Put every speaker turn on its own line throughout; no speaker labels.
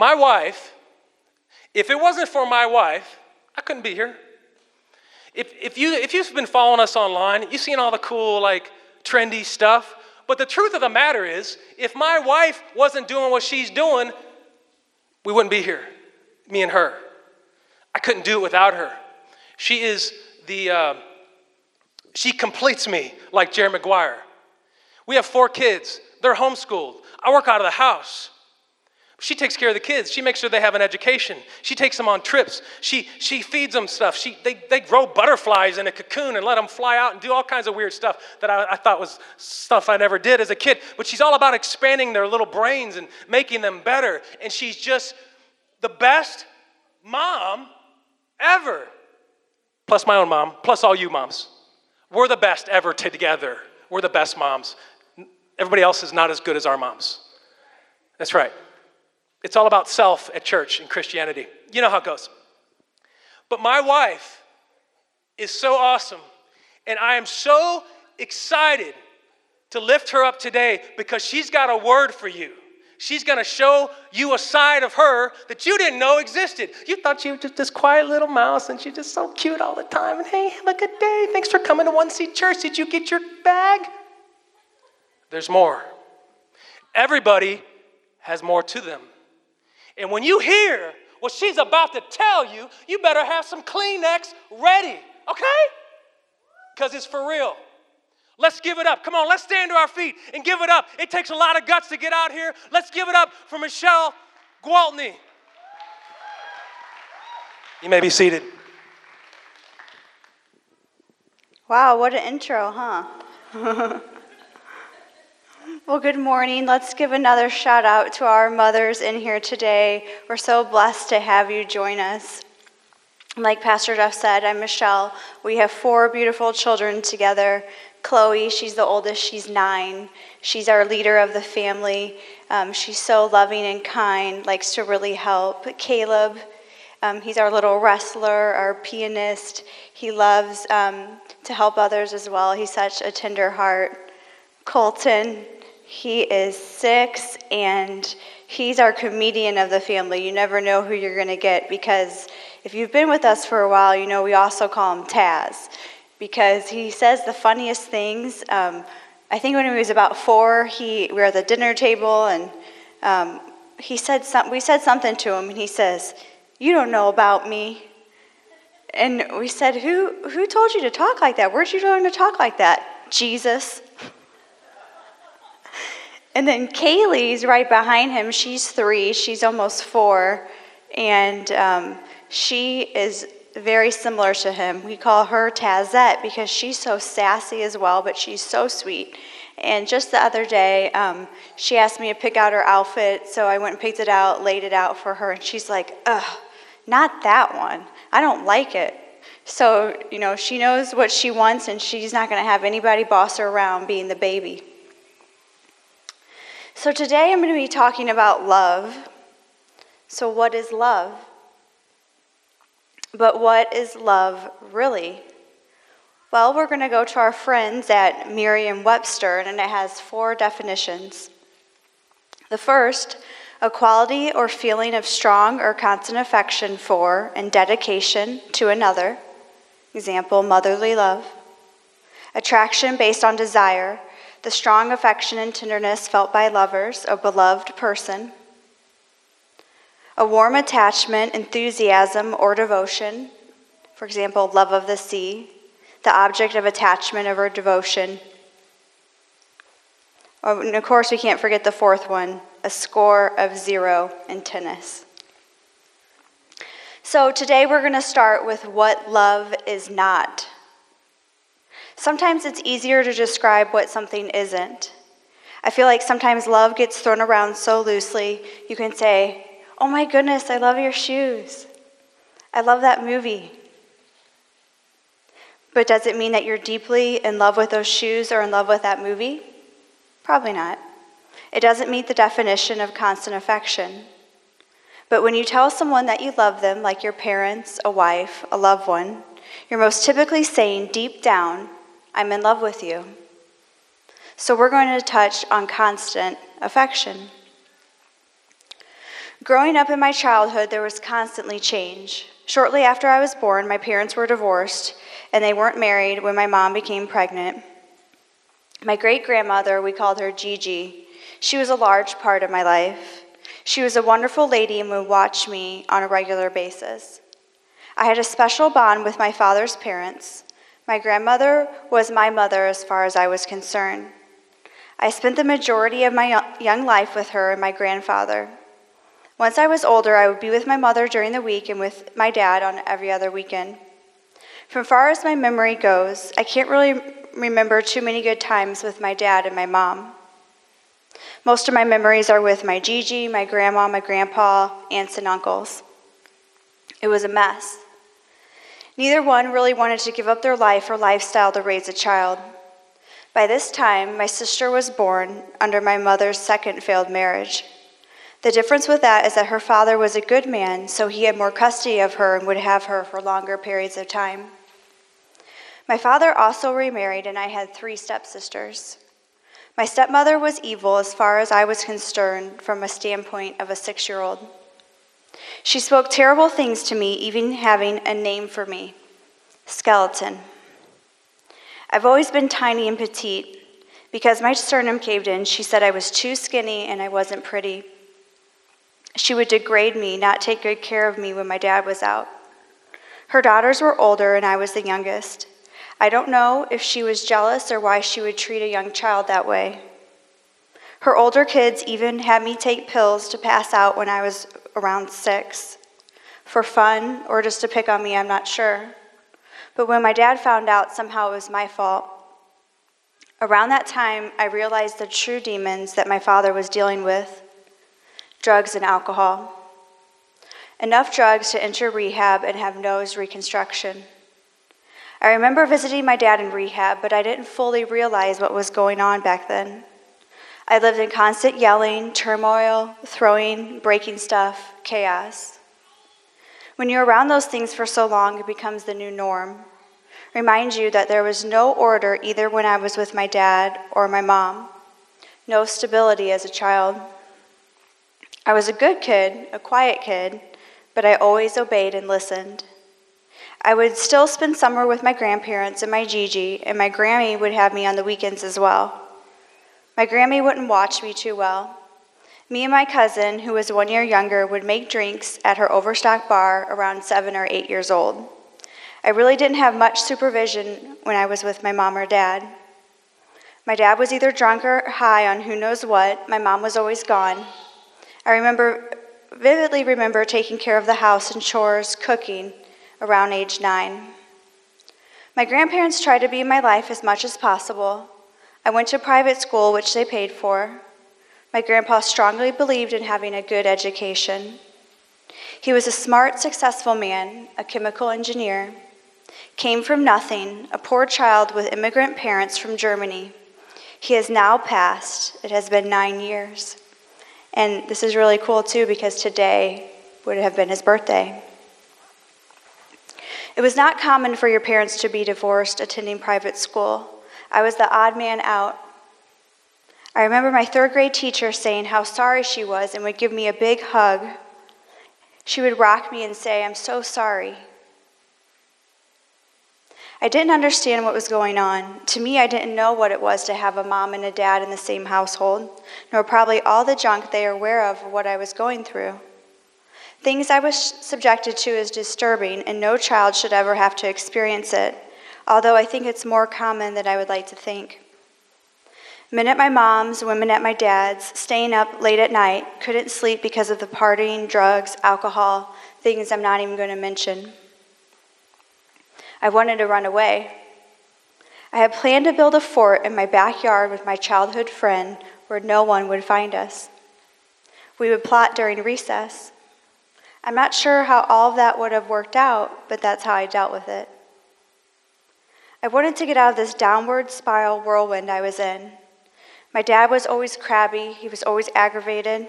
My wife, if it wasn't for my wife, I couldn't be here. If, if, you, if you've been following us online, you've seen all the cool, like, trendy stuff. But the truth of the matter is, if my wife wasn't doing what she's doing, we wouldn't be here, me and her. I couldn't do it without her. She is the, uh, she completes me like Jerry Maguire. We have four kids, they're homeschooled. I work out of the house. She takes care of the kids. She makes sure they have an education. She takes them on trips. She, she feeds them stuff. She, they, they grow butterflies in a cocoon and let them fly out and do all kinds of weird stuff that I, I thought was stuff I never did as a kid. But she's all about expanding their little brains and making them better. And she's just the best mom ever. Plus my own mom, plus all you moms. We're the best ever together. We're the best moms. Everybody else is not as good as our moms. That's right. It's all about self at church and Christianity. You know how it goes. But my wife is so awesome, and I am so excited to lift her up today because she's got a word for you. She's gonna show you a side of her that you didn't know existed. You thought she was just this quiet little mouse and she's just so cute all the time. And hey, have a good day. Thanks for coming to One Seat Church. Did you get your bag? There's more. Everybody has more to them. And when you hear what she's about to tell you, you better have some Kleenex ready, okay? Because it's for real. Let's give it up. Come on, let's stand to our feet and give it up. It takes a lot of guts to get out here. Let's give it up for Michelle Gwaltney. You may be seated.
Wow, what an intro, huh? Well, good morning. Let's give another shout out to our mothers in here today. We're so blessed to have you join us. Like Pastor Jeff said, I'm Michelle. We have four beautiful children together. Chloe, she's the oldest, she's nine. She's our leader of the family. Um, she's so loving and kind, likes to really help. Caleb, um, he's our little wrestler, our pianist. He loves um, to help others as well. He's such a tender heart. Colton, he is six and he's our comedian of the family. You never know who you're going to get because if you've been with us for a while, you know we also call him Taz because he says the funniest things. Um, I think when he was about four, he we were at the dinner table and um, he said some, we said something to him and he says, "You don't know about me." And we said, "Who who told you to talk like that? Where'd you learn to talk like that?" Jesus. And then Kaylee's right behind him. She's three, she's almost four, and um, she is very similar to him. We call her Tazette because she's so sassy as well, but she's so sweet. And just the other day, um, she asked me to pick out her outfit, so I went and picked it out, laid it out for her, and she's like, ugh, not that one. I don't like it. So, you know, she knows what she wants, and she's not going to have anybody boss her around being the baby. So today I'm going to be talking about love. So, what is love? But what is love really? Well, we're going to go to our friends at Merriam Webster, and it has four definitions. The first, a quality or feeling of strong or constant affection for and dedication to another. Example, motherly love. Attraction based on desire, the strong affection and tenderness felt by lovers, a beloved person, a warm attachment, enthusiasm, or devotion, for example, love of the sea, the object of attachment of or devotion. Oh, and of course, we can't forget the fourth one a score of zero in tennis. So, today we're going to start with what love is not. Sometimes it's easier to describe what something isn't. I feel like sometimes love gets thrown around so loosely. You can say, Oh my goodness, I love your shoes. I love that movie. But does it mean that you're deeply in love with those shoes or in love with that movie? Probably not. It doesn't meet the definition of constant affection. But when you tell someone that you love them, like your parents, a wife, a loved one, you're most typically saying deep down, I'm in love with you. So we're going to touch on constant affection. Growing up in my childhood, there was constantly change. Shortly after I was born, my parents were divorced, and they weren't married when my mom became pregnant. My great grandmother, we called her Gigi, she was a large part of my life. She was a wonderful lady and would watch me on a regular basis. I had a special bond with my father's parents. My grandmother was my mother as far as I was concerned. I spent the majority of my young life with her and my grandfather. Once I was older, I would be with my mother during the week and with my dad on every other weekend. From far as my memory goes, I can't really remember too many good times with my dad and my mom. Most of my memories are with my Gigi, my grandma, my grandpa, aunts, and uncles. It was a mess. Neither one really wanted to give up their life or lifestyle to raise a child. By this time, my sister was born under my mother's second failed marriage. The difference with that is that her father was a good man, so he had more custody of her and would have her for longer periods of time. My father also remarried, and I had three stepsisters. My stepmother was evil as far as I was concerned from a standpoint of a six year old. She spoke terrible things to me, even having a name for me skeleton. I've always been tiny and petite. Because my sternum caved in, she said I was too skinny and I wasn't pretty. She would degrade me, not take good care of me when my dad was out. Her daughters were older and I was the youngest. I don't know if she was jealous or why she would treat a young child that way. Her older kids even had me take pills to pass out when I was around six. For fun or just to pick on me, I'm not sure. But when my dad found out, somehow it was my fault. Around that time, I realized the true demons that my father was dealing with drugs and alcohol. Enough drugs to enter rehab and have nose reconstruction. I remember visiting my dad in rehab, but I didn't fully realize what was going on back then. I lived in constant yelling, turmoil, throwing, breaking stuff, chaos. When you're around those things for so long, it becomes the new norm. Remind you that there was no order either when I was with my dad or my mom, no stability as a child. I was a good kid, a quiet kid, but I always obeyed and listened. I would still spend summer with my grandparents and my Gigi, and my Grammy would have me on the weekends as well. My Grammy wouldn't watch me too well. Me and my cousin, who was one year younger, would make drinks at her overstock bar around seven or eight years old. I really didn't have much supervision when I was with my mom or dad. My dad was either drunk or high on who knows what. My mom was always gone. I remember vividly remember taking care of the house and chores, cooking, around age nine. My grandparents tried to be in my life as much as possible. I went to private school, which they paid for. My grandpa strongly believed in having a good education. He was a smart, successful man, a chemical engineer. Came from nothing, a poor child with immigrant parents from Germany. He has now passed. It has been nine years. And this is really cool, too, because today would have been his birthday. It was not common for your parents to be divorced attending private school. I was the odd man out. I remember my third grade teacher saying how sorry she was and would give me a big hug. She would rock me and say, I'm so sorry. I didn't understand what was going on. To me, I didn't know what it was to have a mom and a dad in the same household, nor probably all the junk they are aware of what I was going through. Things I was subjected to is disturbing, and no child should ever have to experience it, although I think it's more common than I would like to think. Men at my mom's, women at my dad's, staying up late at night, couldn't sleep because of the partying, drugs, alcohol, things I'm not even going to mention. I wanted to run away. I had planned to build a fort in my backyard with my childhood friend where no one would find us. We would plot during recess. I'm not sure how all of that would have worked out, but that's how I dealt with it. I wanted to get out of this downward spiral whirlwind I was in. My dad was always crabby, he was always aggravated.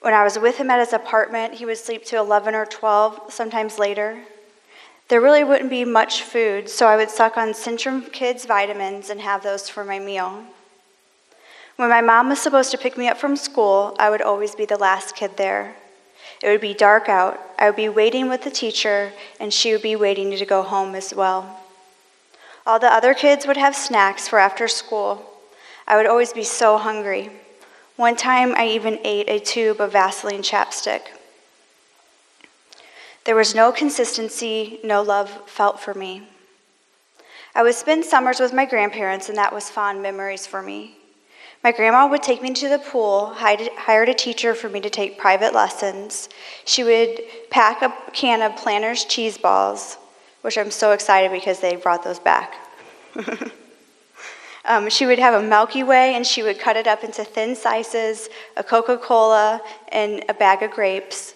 When I was with him at his apartment, he would sleep to 11 or 12, sometimes later. There really wouldn't be much food, so I would suck on Centrum Kids vitamins and have those for my meal. When my mom was supposed to pick me up from school, I would always be the last kid there. It would be dark out. I would be waiting with the teacher, and she would be waiting to go home as well. All the other kids would have snacks for after school. I would always be so hungry. One time I even ate a tube of Vaseline chapstick. There was no consistency, no love felt for me. I would spend summers with my grandparents, and that was fond memories for me. My grandma would take me to the pool, hired a teacher for me to take private lessons. She would pack a can of Planters cheese balls, which I'm so excited because they brought those back. um, she would have a Milky Way and she would cut it up into thin slices, a Coca Cola, and a bag of grapes.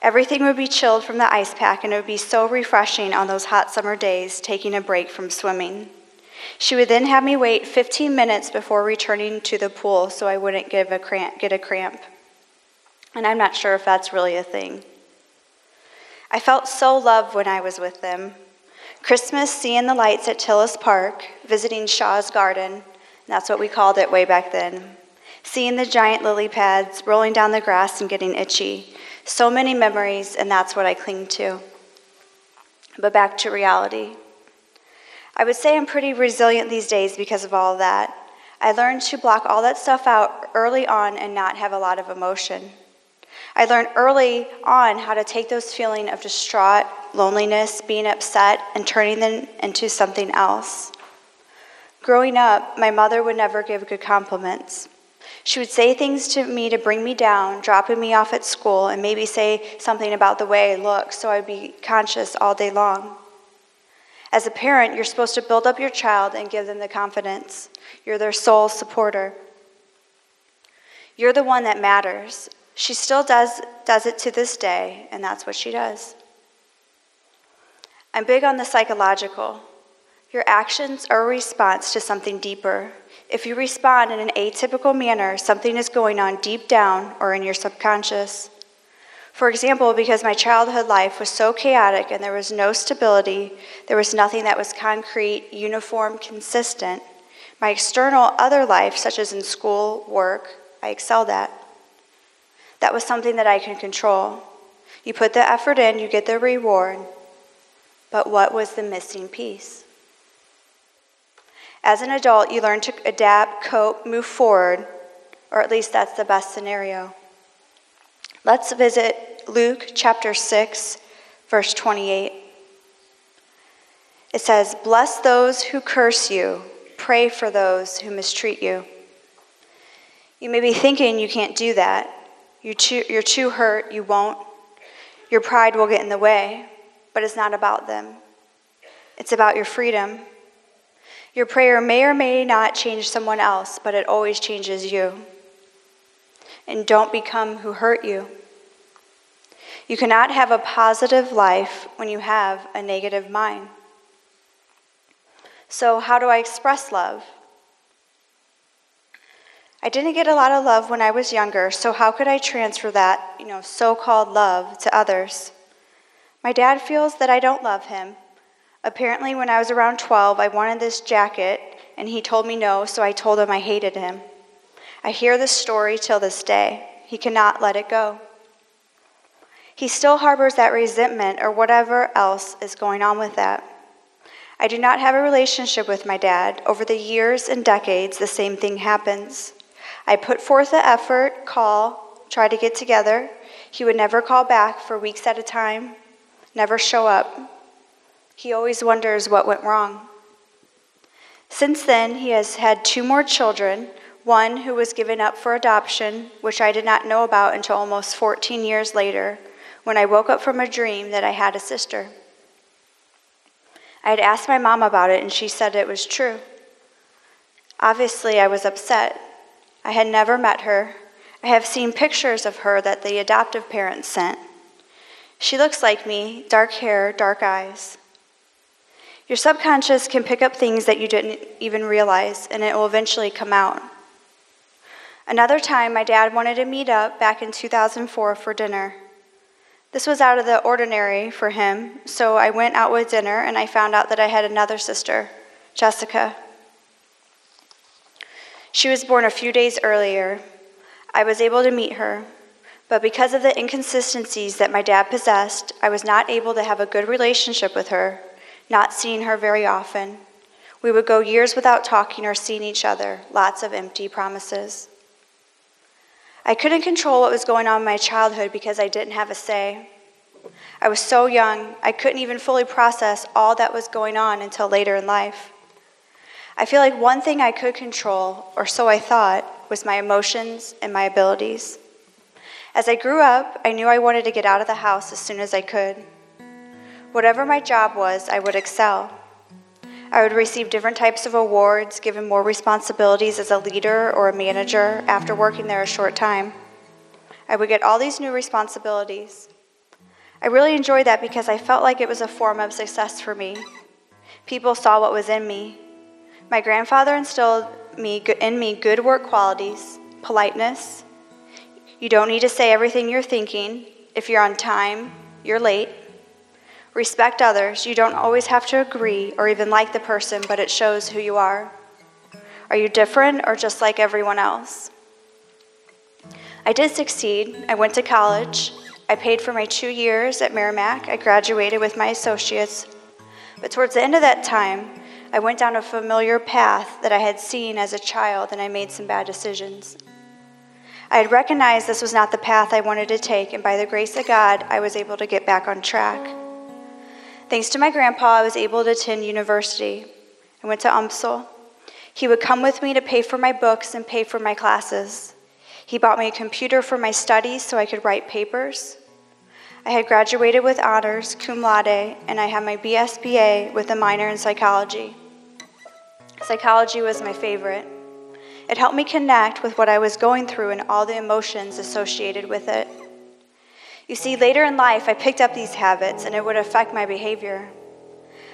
Everything would be chilled from the ice pack, and it would be so refreshing on those hot summer days taking a break from swimming. She would then have me wait 15 minutes before returning to the pool so I wouldn't give a cramp, get a cramp. And I'm not sure if that's really a thing. I felt so loved when I was with them. Christmas, seeing the lights at Tilles Park, visiting Shaw's Garden, that's what we called it way back then. Seeing the giant lily pads, rolling down the grass and getting itchy, so many memories, and that's what I cling to. But back to reality. I would say I'm pretty resilient these days because of all that. I learned to block all that stuff out early on and not have a lot of emotion. I learned early on how to take those feelings of distraught, loneliness, being upset, and turning them into something else. Growing up, my mother would never give good compliments. She would say things to me to bring me down, dropping me off at school, and maybe say something about the way I look so I'd be conscious all day long. As a parent, you're supposed to build up your child and give them the confidence. You're their sole supporter. You're the one that matters. She still does, does it to this day, and that's what she does. I'm big on the psychological. Your actions are a response to something deeper. If you respond in an atypical manner, something is going on deep down or in your subconscious. For example, because my childhood life was so chaotic and there was no stability, there was nothing that was concrete, uniform, consistent, my external other life, such as in school, work, I excelled at. That was something that I could control. You put the effort in, you get the reward. But what was the missing piece? As an adult, you learn to adapt, cope, move forward, or at least that's the best scenario. Let's visit Luke chapter 6, verse 28. It says, Bless those who curse you, pray for those who mistreat you. You may be thinking you can't do that. You're too, you're too hurt, you won't. Your pride will get in the way, but it's not about them. It's about your freedom your prayer may or may not change someone else, but it always changes you. And don't become who hurt you. You cannot have a positive life when you have a negative mind. So, how do I express love? I didn't get a lot of love when I was younger, so how could I transfer that, you know, so-called love to others? My dad feels that I don't love him, Apparently, when I was around 12, I wanted this jacket, and he told me no, so I told him I hated him. I hear this story till this day. He cannot let it go. He still harbors that resentment or whatever else is going on with that. I do not have a relationship with my dad. Over the years and decades, the same thing happens. I put forth the effort, call, try to get together. He would never call back for weeks at a time, never show up. He always wonders what went wrong. Since then, he has had two more children one who was given up for adoption, which I did not know about until almost 14 years later, when I woke up from a dream that I had a sister. I had asked my mom about it, and she said it was true. Obviously, I was upset. I had never met her. I have seen pictures of her that the adoptive parents sent. She looks like me dark hair, dark eyes. Your subconscious can pick up things that you didn't even realize, and it will eventually come out. Another time, my dad wanted to meet up back in 2004 for dinner. This was out of the ordinary for him, so I went out with dinner and I found out that I had another sister, Jessica. She was born a few days earlier. I was able to meet her. But because of the inconsistencies that my dad possessed, I was not able to have a good relationship with her, not seeing her very often. We would go years without talking or seeing each other, lots of empty promises. I couldn't control what was going on in my childhood because I didn't have a say. I was so young, I couldn't even fully process all that was going on until later in life. I feel like one thing I could control, or so I thought, was my emotions and my abilities. As I grew up, I knew I wanted to get out of the house as soon as I could. Whatever my job was, I would excel. I would receive different types of awards, given more responsibilities as a leader or a manager after working there a short time. I would get all these new responsibilities. I really enjoyed that because I felt like it was a form of success for me. People saw what was in me. My grandfather instilled me, in me good work qualities, politeness. You don't need to say everything you're thinking. If you're on time, you're late. Respect others. You don't always have to agree or even like the person, but it shows who you are. Are you different or just like everyone else? I did succeed. I went to college. I paid for my two years at Meramec. I graduated with my associates. But towards the end of that time, I went down a familiar path that I had seen as a child and I made some bad decisions. I had recognized this was not the path I wanted to take, and by the grace of God, I was able to get back on track. Thanks to my grandpa, I was able to attend university. I went to UMSL. He would come with me to pay for my books and pay for my classes. He bought me a computer for my studies so I could write papers. I had graduated with honors, cum laude, and I had my BSBA with a minor in psychology. Psychology was my favorite. It helped me connect with what I was going through and all the emotions associated with it. You see, later in life, I picked up these habits and it would affect my behavior.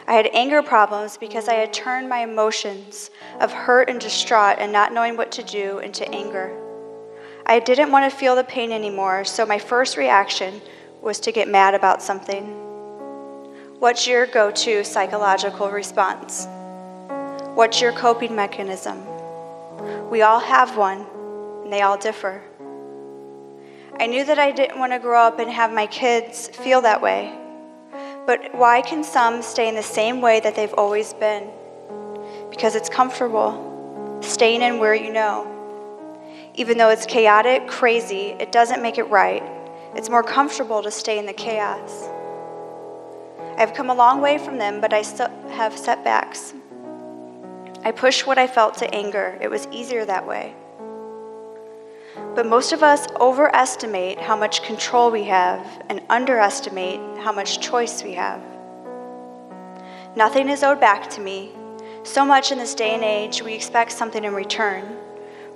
I had anger problems because I had turned my emotions of hurt and distraught and not knowing what to do into anger. I didn't want to feel the pain anymore, so my first reaction was to get mad about something. What's your go to psychological response? What's your coping mechanism? We all have one, and they all differ. I knew that I didn't want to grow up and have my kids feel that way. But why can some stay in the same way that they've always been? Because it's comfortable, staying in where you know. Even though it's chaotic, crazy, it doesn't make it right. It's more comfortable to stay in the chaos. I've come a long way from them, but I still have setbacks. I pushed what I felt to anger. It was easier that way. But most of us overestimate how much control we have and underestimate how much choice we have. Nothing is owed back to me. So much in this day and age, we expect something in return.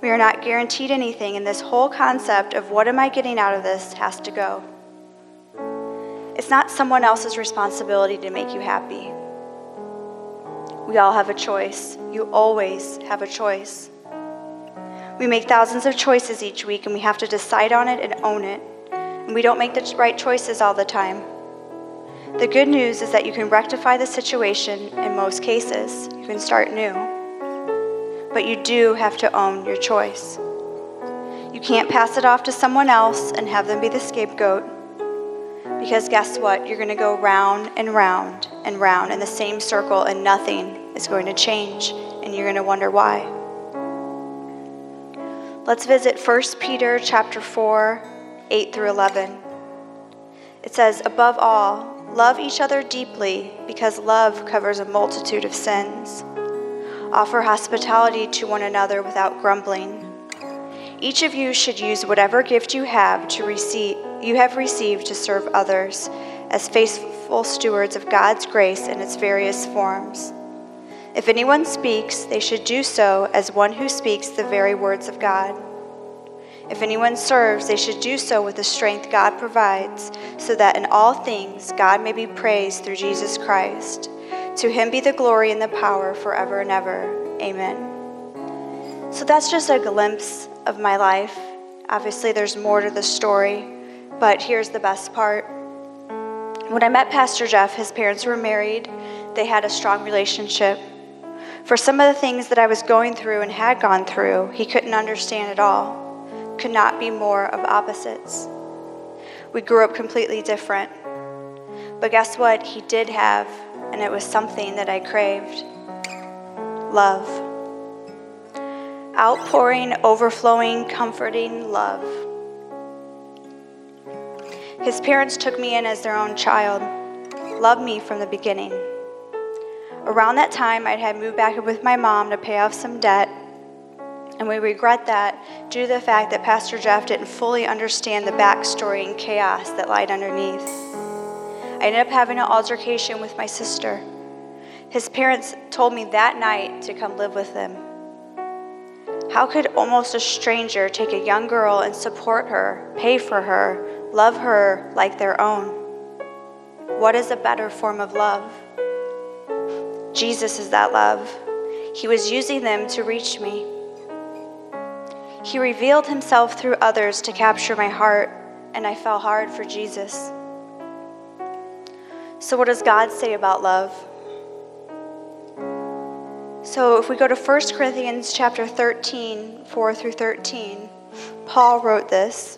We are not guaranteed anything, and this whole concept of what am I getting out of this has to go. It's not someone else's responsibility to make you happy. We all have a choice. You always have a choice. We make thousands of choices each week, and we have to decide on it and own it. And we don't make the right choices all the time. The good news is that you can rectify the situation in most cases. You can start new. But you do have to own your choice. You can't pass it off to someone else and have them be the scapegoat. Because guess what? You're going to go round and round and round in the same circle, and nothing is going to change, and you're going to wonder why. Let's visit 1 Peter chapter 4, 8 through 11. It says, Above all, love each other deeply, because love covers a multitude of sins. Offer hospitality to one another without grumbling. Each of you should use whatever gift you have to receive you have received to serve others as faithful stewards of God's grace in its various forms. If anyone speaks, they should do so as one who speaks the very words of God. If anyone serves, they should do so with the strength God provides, so that in all things God may be praised through Jesus Christ. To him be the glory and the power forever and ever. Amen. So that's just a glimpse of my life. Obviously, there's more to the story, but here's the best part. When I met Pastor Jeff, his parents were married, they had a strong relationship. For some of the things that I was going through and had gone through, he couldn't understand at all. Could not be more of opposites. We grew up completely different. But guess what? He did have, and it was something that I craved love. Outpouring, overflowing, comforting love. His parents took me in as their own child, loved me from the beginning. Around that time, I had moved back with my mom to pay off some debt, and we regret that due to the fact that Pastor Jeff didn't fully understand the backstory and chaos that lied underneath. I ended up having an altercation with my sister. His parents told me that night to come live with them. How could almost a stranger take a young girl and support her, pay for her, love her like their own? What is a better form of love? Jesus is that love. He was using them to reach me. He revealed himself through others to capture my heart, and I fell hard for Jesus. So, what does God say about love? So, if we go to 1 Corinthians chapter 13, 4 through 13, Paul wrote this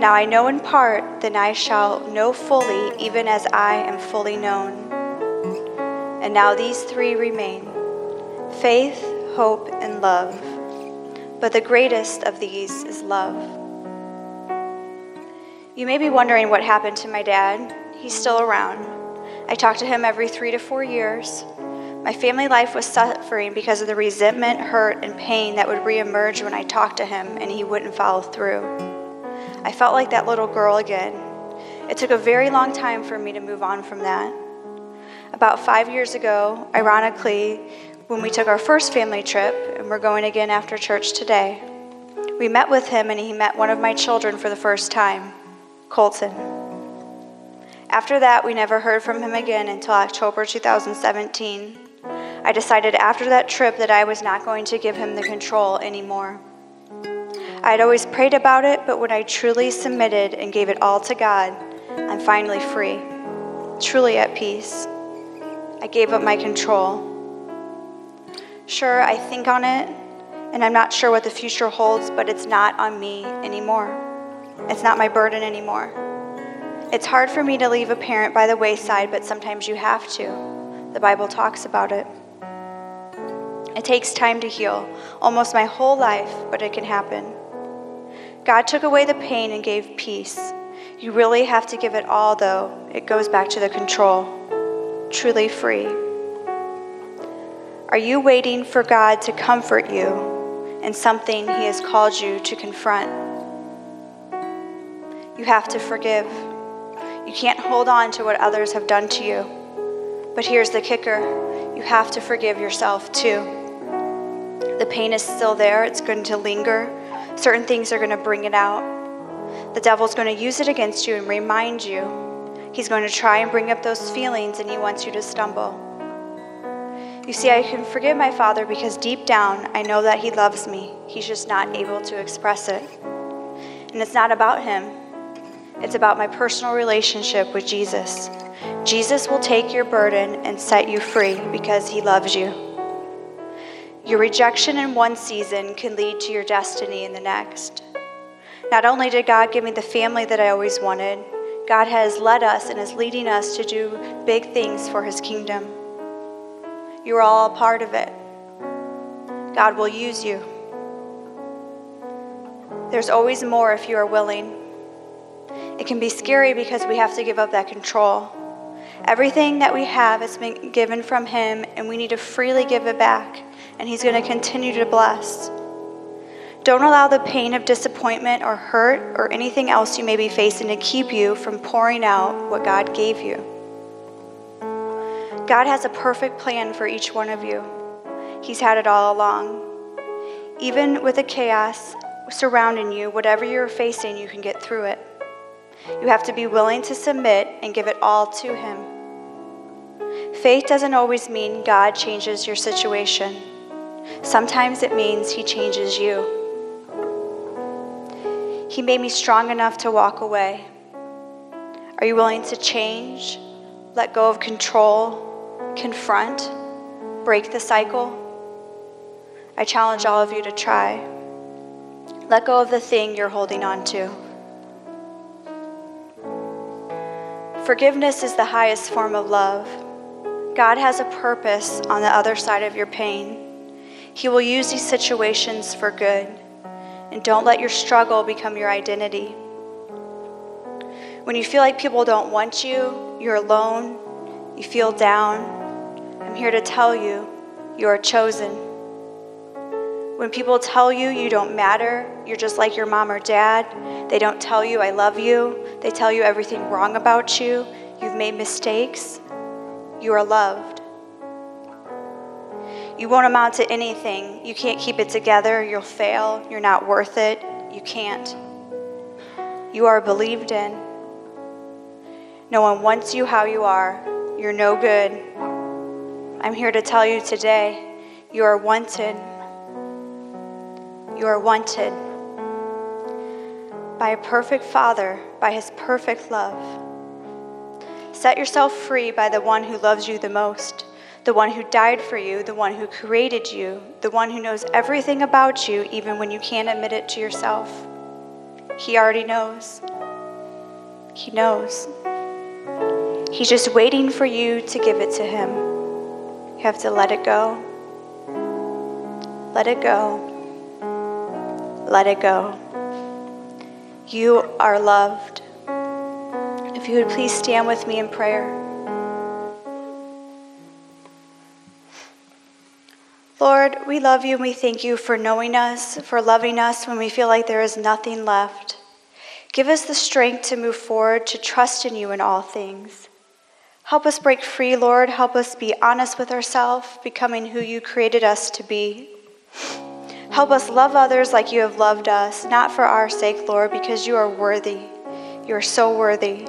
Now I know in part, then I shall know fully, even as I am fully known. And now these three remain faith, hope, and love. But the greatest of these is love. You may be wondering what happened to my dad. He's still around. I talk to him every three to four years. My family life was suffering because of the resentment, hurt, and pain that would reemerge when I talked to him and he wouldn't follow through. I felt like that little girl again. It took a very long time for me to move on from that. About five years ago, ironically, when we took our first family trip, and we're going again after church today, we met with him and he met one of my children for the first time, Colton. After that, we never heard from him again until October 2017. I decided after that trip that I was not going to give him the control anymore. I had always prayed about it, but when I truly submitted and gave it all to God, I'm finally free, truly at peace. I gave up my control. Sure, I think on it, and I'm not sure what the future holds, but it's not on me anymore. It's not my burden anymore. It's hard for me to leave a parent by the wayside, but sometimes you have to. The Bible talks about it. It takes time to heal, almost my whole life, but it can happen. God took away the pain and gave peace. You really have to give it all, though. It goes back to the control. Truly free. Are you waiting for God to comfort you in something He has called you to confront? You have to forgive. You can't hold on to what others have done to you. But here's the kicker you have to forgive yourself too. The pain is still there, it's going to linger, Certain things are going to bring it out. The devil's going to use it against you and remind you. He's going to try and bring up those feelings and he wants you to stumble. You see, I can forgive my father because deep down I know that he loves me. He's just not able to express it. And it's not about him, it's about my personal relationship with Jesus. Jesus will take your burden and set you free because he loves you. Your rejection in one season can lead to your destiny in the next. Not only did God give me the family that I always wanted, God has led us and is leading us to do big things for His kingdom. You are all a part of it. God will use you. There's always more if you are willing. It can be scary because we have to give up that control. Everything that we have has been given from Him, and we need to freely give it back, and He's going to continue to bless. Don't allow the pain of disappointment or hurt or anything else you may be facing to keep you from pouring out what God gave you. God has a perfect plan for each one of you. He's had it all along. Even with the chaos surrounding you, whatever you're facing, you can get through it. You have to be willing to submit and give it all to Him. Faith doesn't always mean God changes your situation. Sometimes it means He changes you. He made me strong enough to walk away. Are you willing to change, let go of control, confront, break the cycle? I challenge all of you to try. Let go of the thing you're holding on to. Forgiveness is the highest form of love. God has a purpose on the other side of your pain. He will use these situations for good. And don't let your struggle become your identity. When you feel like people don't want you, you're alone, you feel down, I'm here to tell you you are chosen. When people tell you you don't matter, you're just like your mom or dad, they don't tell you I love you, they tell you everything wrong about you, you've made mistakes, you are loved. You won't amount to anything. You can't keep it together. You'll fail. You're not worth it. You can't. You are believed in. No one wants you how you are. You're no good. I'm here to tell you today you are wanted. You are wanted by a perfect Father, by His perfect love. Set yourself free by the one who loves you the most the one who died for you, the one who created you, the one who knows everything about you, even when you can't admit it to yourself. He already knows. He knows. He's just waiting for you to give it to Him. You have to let it go. Let it go. Let it go. You are loved. If you would please stand with me in prayer. Lord, we love you and we thank you for knowing us, for loving us when we feel like there is nothing left. Give us the strength to move forward, to trust in you in all things. Help us break free, Lord. Help us be honest with ourselves, becoming who you created us to be. Help us love others like you have loved us, not for our sake, Lord, because you are worthy. You are so worthy.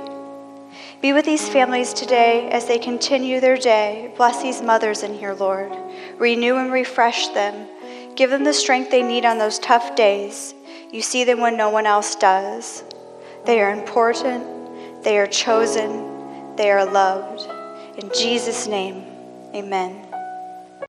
Be with these families today as they continue their day. Bless these mothers in here, Lord. Renew and refresh them. Give them the strength they need on those tough days. You see them when no one else does. They are important, they are chosen, they are loved. In Jesus' name, amen.